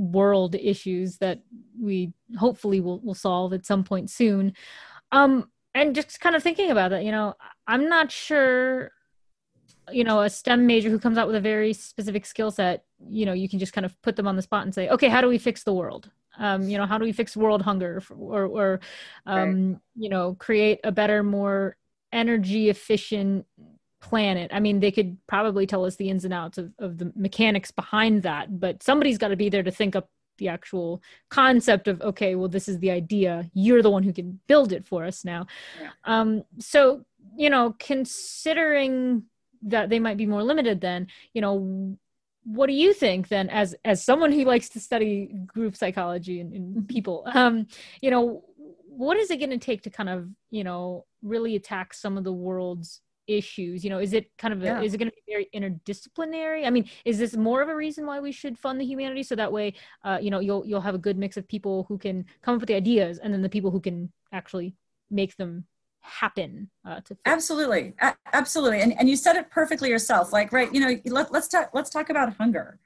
world issues that we hopefully will, will solve at some point soon. Um, and just kind of thinking about that, you know, I'm not sure, you know, a STEM major who comes out with a very specific skill set, you know, you can just kind of put them on the spot and say, okay, how do we fix the world? Um, you know, how do we fix world hunger or, or, um, right. you know, create a better, more energy efficient planet. I mean, they could probably tell us the ins and outs of, of the mechanics behind that, but somebody's got to be there to think up the actual concept of okay well this is the idea you're the one who can build it for us now yeah. um, so you know considering that they might be more limited then you know what do you think then as as someone who likes to study group psychology and, and mm-hmm. people um you know what is it going to take to kind of you know really attack some of the world's issues you know is it kind of a, yeah. is it going to be very interdisciplinary? I mean is this more of a reason why we should fund the humanities so that way uh, you know you'll you'll have a good mix of people who can come up with the ideas and then the people who can actually make them happen uh, to absolutely. A- absolutely. And, and you said it perfectly yourself. Like right you know let, let's talk let's talk about hunger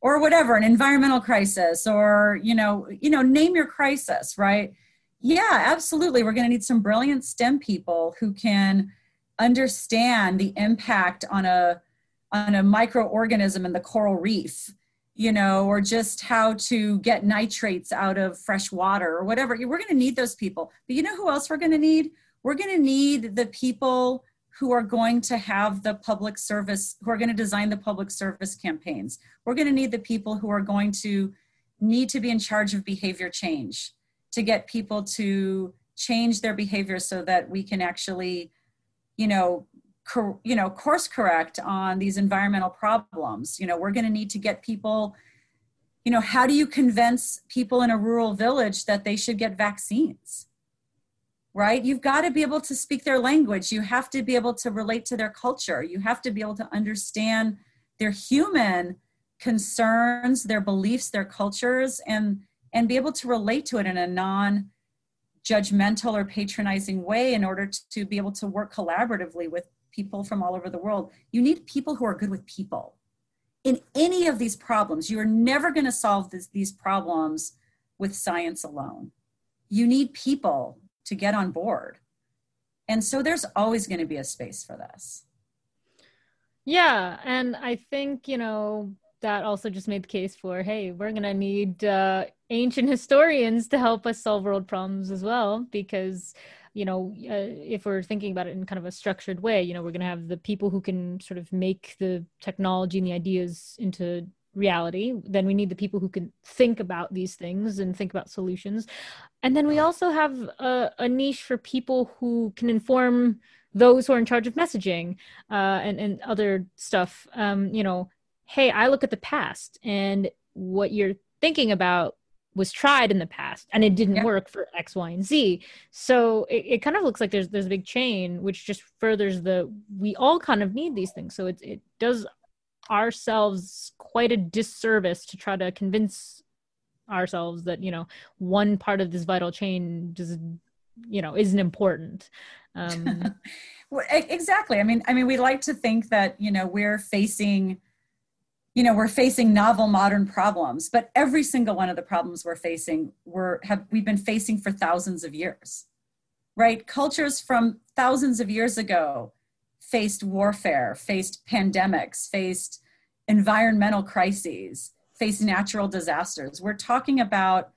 or whatever an environmental crisis or you know you know name your crisis right? Yeah absolutely. We're going to need some brilliant stem people who can understand the impact on a on a microorganism in the coral reef you know or just how to get nitrates out of fresh water or whatever. We're going to need those people. But you know who else we're going to need? We're going to need the people who are going to have the public service who are going to design the public service campaigns. We're going to need the people who are going to need to be in charge of behavior change to get people to change their behavior so that we can actually you know cor- you know course correct on these environmental problems. You know we're going to need to get people you know how do you convince people in a rural village that they should get vaccines? Right? You've got to be able to speak their language. You have to be able to relate to their culture. You have to be able to understand their human concerns their beliefs their cultures and and be able to relate to it in a non judgmental or patronizing way in order to be able to work collaboratively with people from all over the world. You need people who are good with people. In any of these problems, you are never going to solve this, these problems with science alone. You need people to get on board. And so there's always going to be a space for this. Yeah. And I think, you know, that also just made the case for hey we're going to need uh, ancient historians to help us solve world problems as well because you know uh, if we're thinking about it in kind of a structured way you know we're going to have the people who can sort of make the technology and the ideas into reality then we need the people who can think about these things and think about solutions. And then we also have a, a niche for people who can inform those who are in charge of messaging uh, and, and other stuff. Um, you know hey, I look at the past and what you're thinking about was tried in the past and it didn't yeah. work for X, Y, and Z. So it, it kind of looks like there's there's a big chain which just furthers the we all kind of need these things. So it it does ourselves quite a disservice to try to convince ourselves that you know one part of this vital chain just you know isn't important um well, exactly i mean i mean we like to think that you know we're facing you know we're facing novel modern problems but every single one of the problems we're facing we're have we've been facing for thousands of years right? Cultures from thousands of years ago faced warfare faced pandemics faced environmental crises faced natural disasters. We're talking about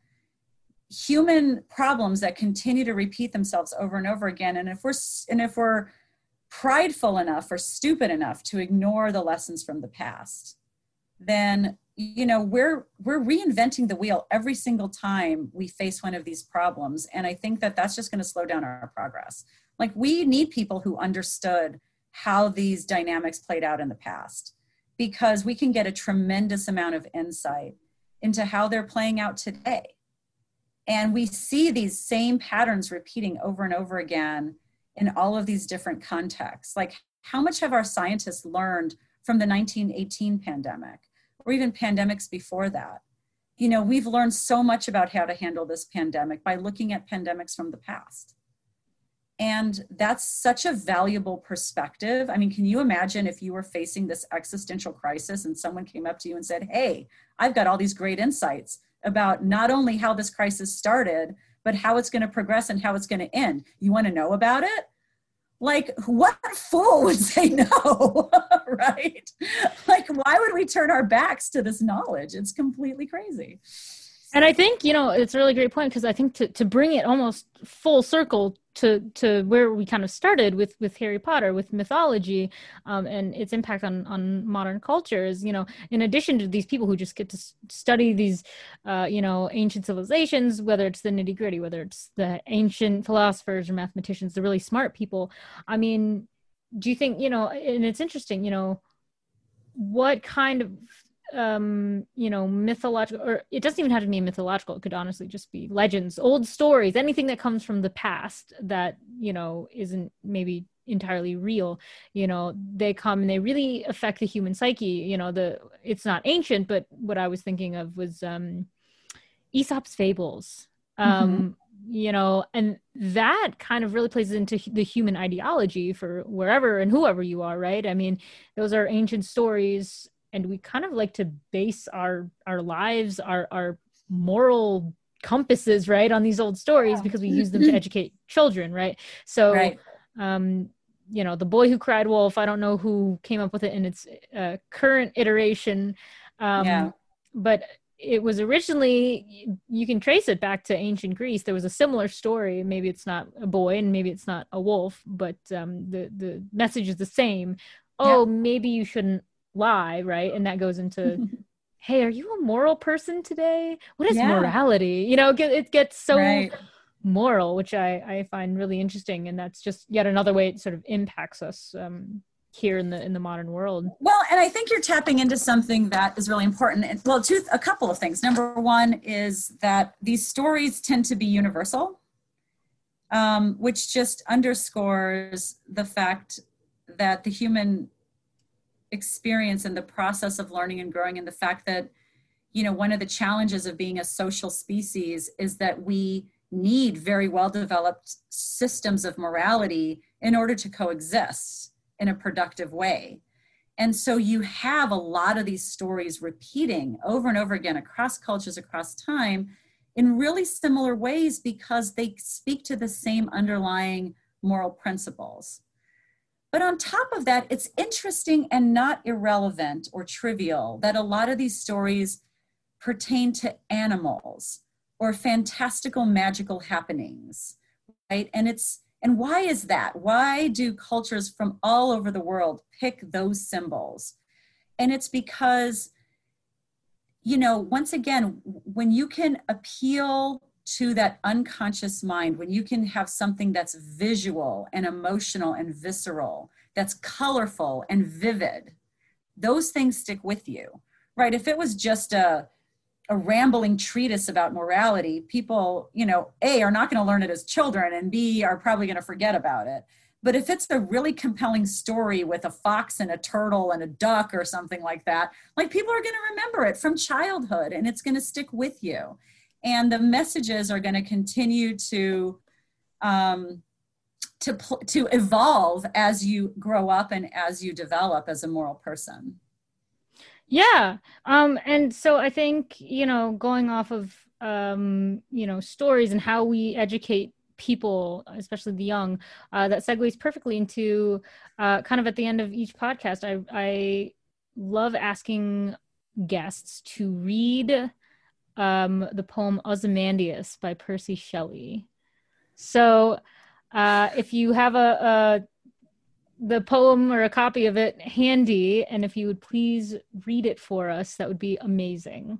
human problems that continue to repeat themselves over and over again. And if we're and if we're prideful enough or stupid enough to ignore the lessons from the past then you know we're we're reinventing the wheel every single time we face one of these problems. And i think that that's just going to slow down our progress. Like we need people who understood how these dynamics played out in the past because we can get a tremendous amount of insight into how they're playing out today. And we see these same patterns repeating over and over again in all of these different contexts. Like how much have our scientists learned from the 1918 pandemic or even pandemics before that. You know, we've learned so much about how to handle this pandemic by looking at pandemics from the past. And that's such a valuable perspective. I mean, can you imagine if you were facing this existential crisis and someone came up to you and said, Hey, I've got all these great insights about not only how this crisis started, but how it's going to progress and how it's going to end. You want to know about it? Like what fool would say no right? Like why would we turn our backs to this knowledge? It's completely crazy. And i think you know it's a really great point because i think to, to bring it almost full circle to to where we kind of started with with harry potter with mythology um, and its impact on on modern cultures you know in addition to these people who just get to study these uh, you know ancient civilizations whether it's the nitty gritty whether it's the ancient philosophers or mathematicians the really smart people. I mean do you think you know and it's interesting you know what kind of um you know mythological or it doesn't even have to be mythological. It could honestly just be legends old stories anything that comes from the past that you know isn't maybe entirely real. You know they come and they really affect the human psyche. You know the it's not ancient but what i was thinking of was um aesop's fables. Um mm-hmm. you know and that kind of really plays into the human ideology for wherever and whoever you are right? I mean those are ancient stories and we kind of like to base our our lives our our moral compasses right on these old stories yeah. because we use them to educate children right so right. um you know the boy who cried wolf i don't know who came up with it in its uh, current iteration um yeah. but it was originally you can trace it back to ancient greece there was a similar story maybe it's not a boy and maybe it's not a wolf but um, the the message is the same oh yeah. maybe you shouldn't lie, right? And that goes into, hey, are you a moral person today? What is yeah. morality? You know, it gets so right. moral, which I, I find really interesting. And that's just yet another way it sort of impacts us um, here in the in the modern world. Well, and I think you're tapping into something that is really important. And, well, two a couple of things. Number one is that these stories tend to be universal, um, which just underscores the fact that the human experience and the process of learning and growing and the fact that you know one of the challenges of being a social species is that we need very well developed systems of morality in order to coexist in a productive way. And so you have a lot of these stories repeating over and over again across cultures across time in really similar ways because they speak to the same underlying moral principles but on top of that, it's interesting and not irrelevant or trivial that a lot of these stories pertain to animals or fantastical magical happenings, right? And it's and why is that? Why do cultures from all over the world pick those symbols? And it's because you know, once again, when you can appeal to that unconscious mind, when you can have something that's visual and emotional and visceral, that's colorful and vivid, those things stick with you, right? If it was just a a rambling treatise about morality, people, you know, A, are not going to learn it as children, and B, are probably going to forget about it. But if it's a really compelling story with a fox and a turtle and a duck or something like that, like people are going to remember it from childhood and it's going to stick with you. And the messages are going to continue to um, to to evolve as you grow up and as you develop as a moral person. Yeah. Um, and so I think, you know, going off of, um, you know, stories and how we educate people, especially the young, uh, that segues perfectly into uh, kind of at the end of each podcast. I, I love asking guests to read um, the poem Ozymandias by Percy Shelley. So uh, if you have a, a the poem or a copy of it handy, and if you would please read it for us, that would be amazing.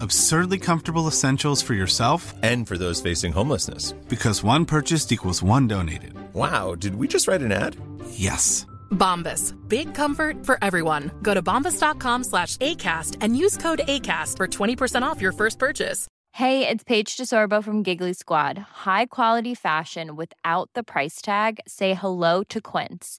Absurdly comfortable essentials for yourself and for those facing homelessness. Because one purchased equals one donated. Wow, did we just write an ad? Yes. Bombas. Big comfort for everyone. Go to bombas.com slash ACAST and use code ACAST for 20% off your first purchase. Hey, it's Paige DeSorbo from Giggly Squad. High quality fashion without the price tag? Say hello to Quince.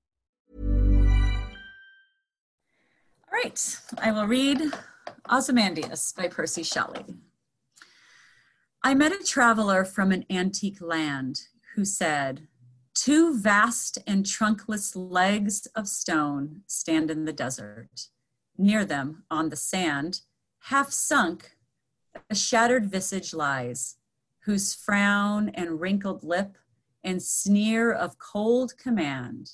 All right, I will read Ozymandias by Percy Shelley. I met a traveler from an antique land who said, Two vast and trunkless legs of stone stand in the desert. Near them, on the sand, half sunk, a shattered visage lies, whose frown and wrinkled lip and sneer of cold command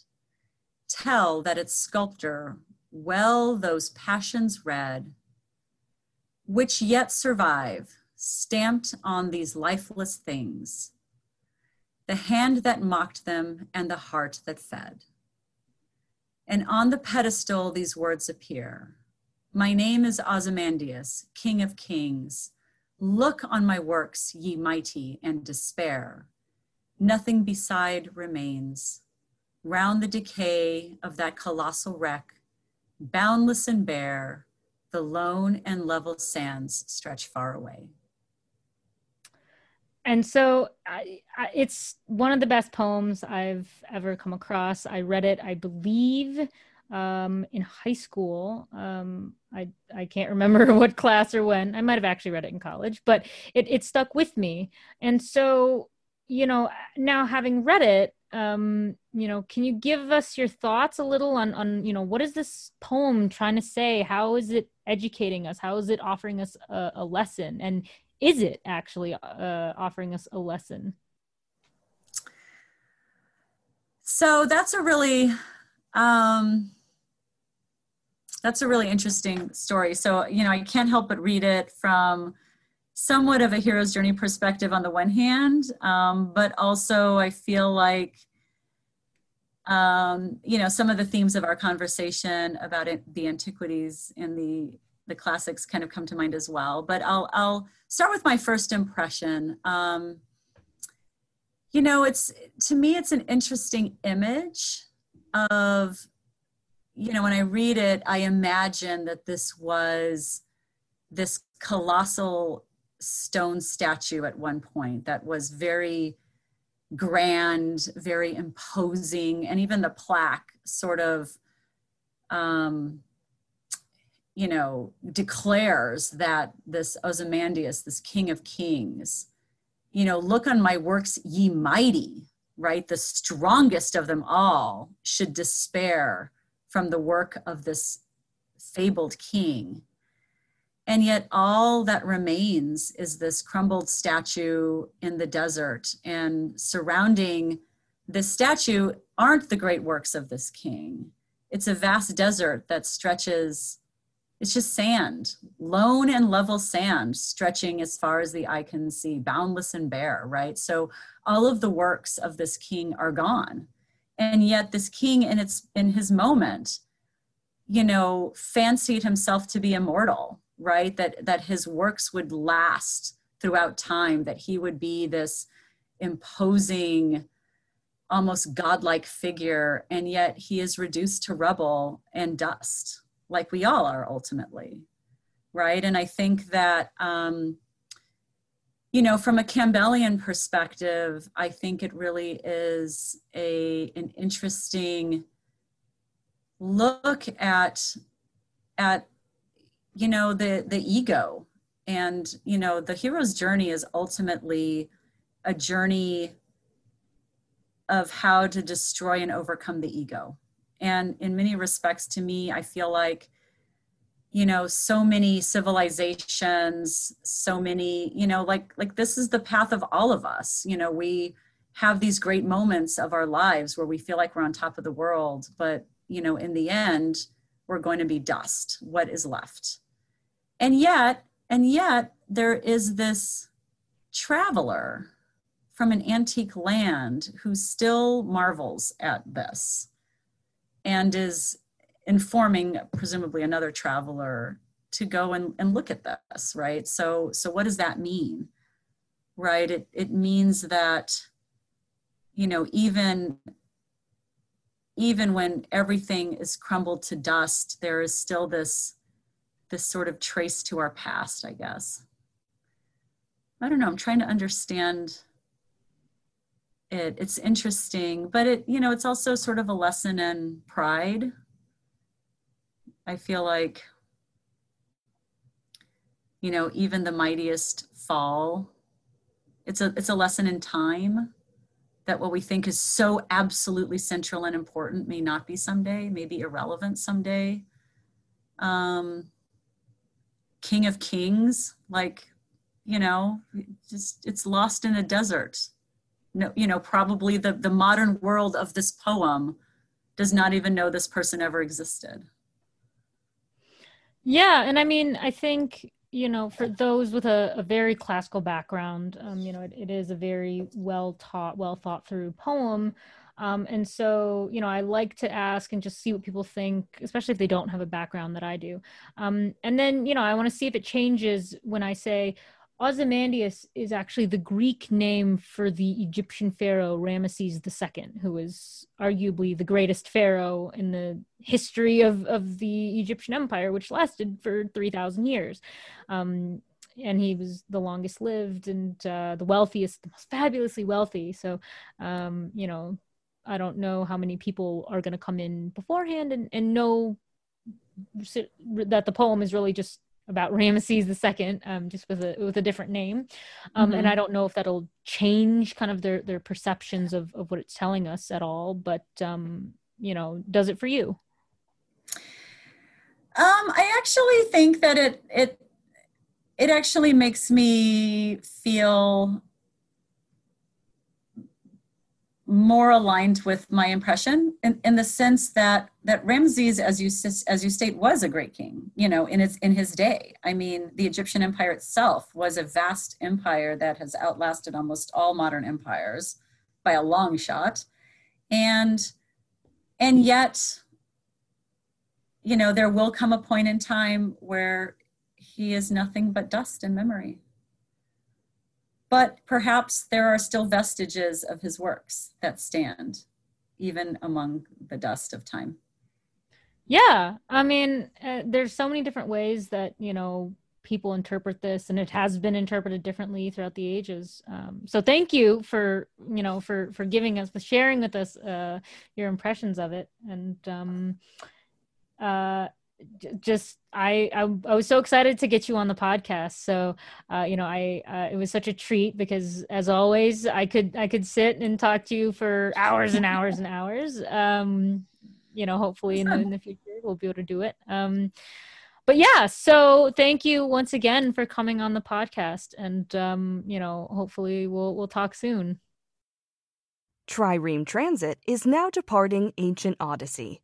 tell that its sculptor well those passions read, which yet survive, stamped on these lifeless things, the hand that mocked them and the heart that fed. And on the pedestal, these words appear My name is Ozymandias, King of Kings. Look on my works, ye mighty, and despair. Nothing beside remains. Round the decay of that colossal wreck, Boundless and bare, the lone and level sands stretch far away. and so I, I, it's one of the best poems I've ever come across. I read it, I believe, um, in high school. Um, I I can't remember what class or when. I might have actually read it in college, but it it stuck with me. And so, you know, now having read it, um, you know, can you give us your thoughts a little on on you know what is this poem trying to say? How is it educating us? How is it offering us a, a lesson? And is it actually uh, offering us a lesson? So that's a really um, that's a really interesting story. So, you know, I can't help but read it from somewhat of a hero's journey perspective on the one hand, um, but also I feel like, um, you know, some of the themes of our conversation about it, the antiquities and the the classics kind of come to mind as well. But I'll I'll start with my first impression. Um, you know, it's to me, it's an interesting image of you know, when I read it, I imagine that this was this colossal stone statue at one point that was very grand, very imposing, and even the plaque sort of, um, you know, declares that this Ozymandias, this king of kings, you know, look on my works, ye mighty, right? The strongest of them all should despair from the work of this fabled king. And yet, all that remains is this crumbled statue in the desert. And surrounding this statue aren't the great works of this king. It's a vast desert that stretches, it's just sand, lone and level sand stretching as far as the eye can see, boundless and bare, right? So, all of the works of this king are gone and yet this king in its in his moment you know fancied himself to be immortal right? That that his works would last throughout time that he would be this imposing almost godlike figure and yet he is reduced to rubble and dust like we all are ultimately right? And i think that um you know from a campbellian perspective i think it really is a an interesting look at at you know the the ego. And you know the hero's journey is ultimately a journey of how to destroy and overcome the ego. And in many respects to me i feel like you know so many civilizations so many you know like like this is the path of all of us. You know we have these great moments of our lives where we feel like we're on top of the world but you know in the end we're going to be dust what is left and yet and yet there is this traveler from an antique land who still marvels at this and is informing presumably another traveler to go and, and look at this right? So so what does that mean right? It it means that you know even even when everything is crumbled to dust there is still this this sort of trace to our past i guess i don't know i'm trying to understand it it's interesting but it you know it's also sort of a lesson in pride I feel like, you know, even the mightiest fall. It's a it's a lesson in time that what we think is so absolutely central and important may not be someday, may be irrelevant someday. Um, King of Kings, like, you know, just it's lost in a desert. No, you know, probably the the modern world of this poem does not even know this person ever existed. Yeah, and I mean, I think you know, for those with a, a very classical background, um, you know, it, it is a very well taught, well thought through poem. Um, and so, you know, I like to ask and just see what people think, especially if they don't have a background that I do. Um, and then, you know, I want to see if it changes when I say, Ozymandias is actually the Greek name for the Egyptian pharaoh Ramesses II, who was arguably the greatest pharaoh in the history of, of the Egyptian empire, which lasted for 3,000 years. Um, and he was the longest lived and uh, the wealthiest, the most fabulously wealthy. So, um, you know, I don't know how many people are going to come in beforehand and, and know that the poem is really just about Ramesses II, um, just with a with a different name, um, mm-hmm. and I don't know if that'll change kind of their their perceptions of of what it's telling us at all. But um, you know, does it for you? Um, I actually think that it it it actually makes me feel more aligned with my impression in, in the sense that that Ramses, as you as you state, was a great king. You know, in its in his day. I mean, the Egyptian empire itself was a vast empire that has outlasted almost all modern empires by a long shot, and and yet, you know, there will come a point in time where he is nothing but dust and memory but perhaps there are still vestiges of his works that stand even among the dust of time. Yeah i mean uh, there's so many different ways that you know people interpret this and it has been interpreted differently throughout the ages. Um, so thank you for you know for for giving us the sharing with us uh, your impressions of it. And um, uh, just I, I, I was so excited to get you on the podcast. So uh, you know, I uh, it was such a treat because as always, I could I could sit and talk to you for hours and hours and hours. Um, you know, hopefully in the in the future we'll be able to do it. Um, but yeah, so thank you once again for coming on the podcast, and um, you know, hopefully we'll we'll talk soon. Trireme Transit is now departing Ancient Odyssey.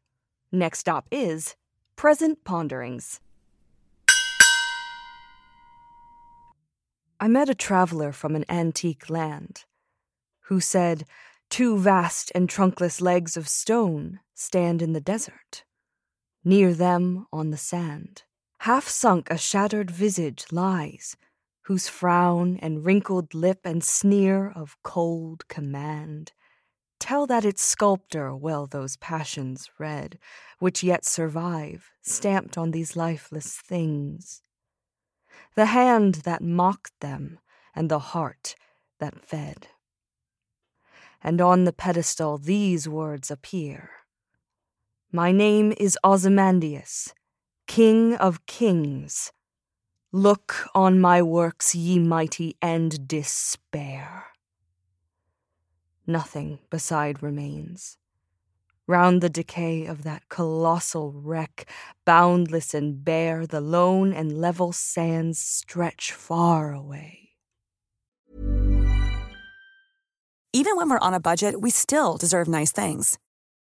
Next stop is Present Ponderings. I met a traveler from an antique land who said, Two vast and trunkless legs of stone stand in the desert. Near them, on the sand, half sunk a shattered visage lies, whose frown and wrinkled lip and sneer of cold command Tell that its sculptor well those passions read, which yet survive, stamped on these lifeless things. The hand that mocked them, and the heart that fed. And on the pedestal these words appear My name is Ozymandias, King of Kings. Look on my works, ye mighty, and despair nothing beside remains. Round the decay of that colossal wreck, boundless and bare, the lone and level sands stretch far away. Even when we're on a budget, we still deserve nice things.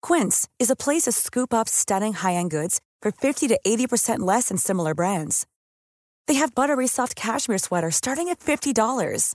Quince is a place to scoop up stunning high end goods for 50 to 80% less than similar brands. They have buttery soft cashmere sweaters starting at $50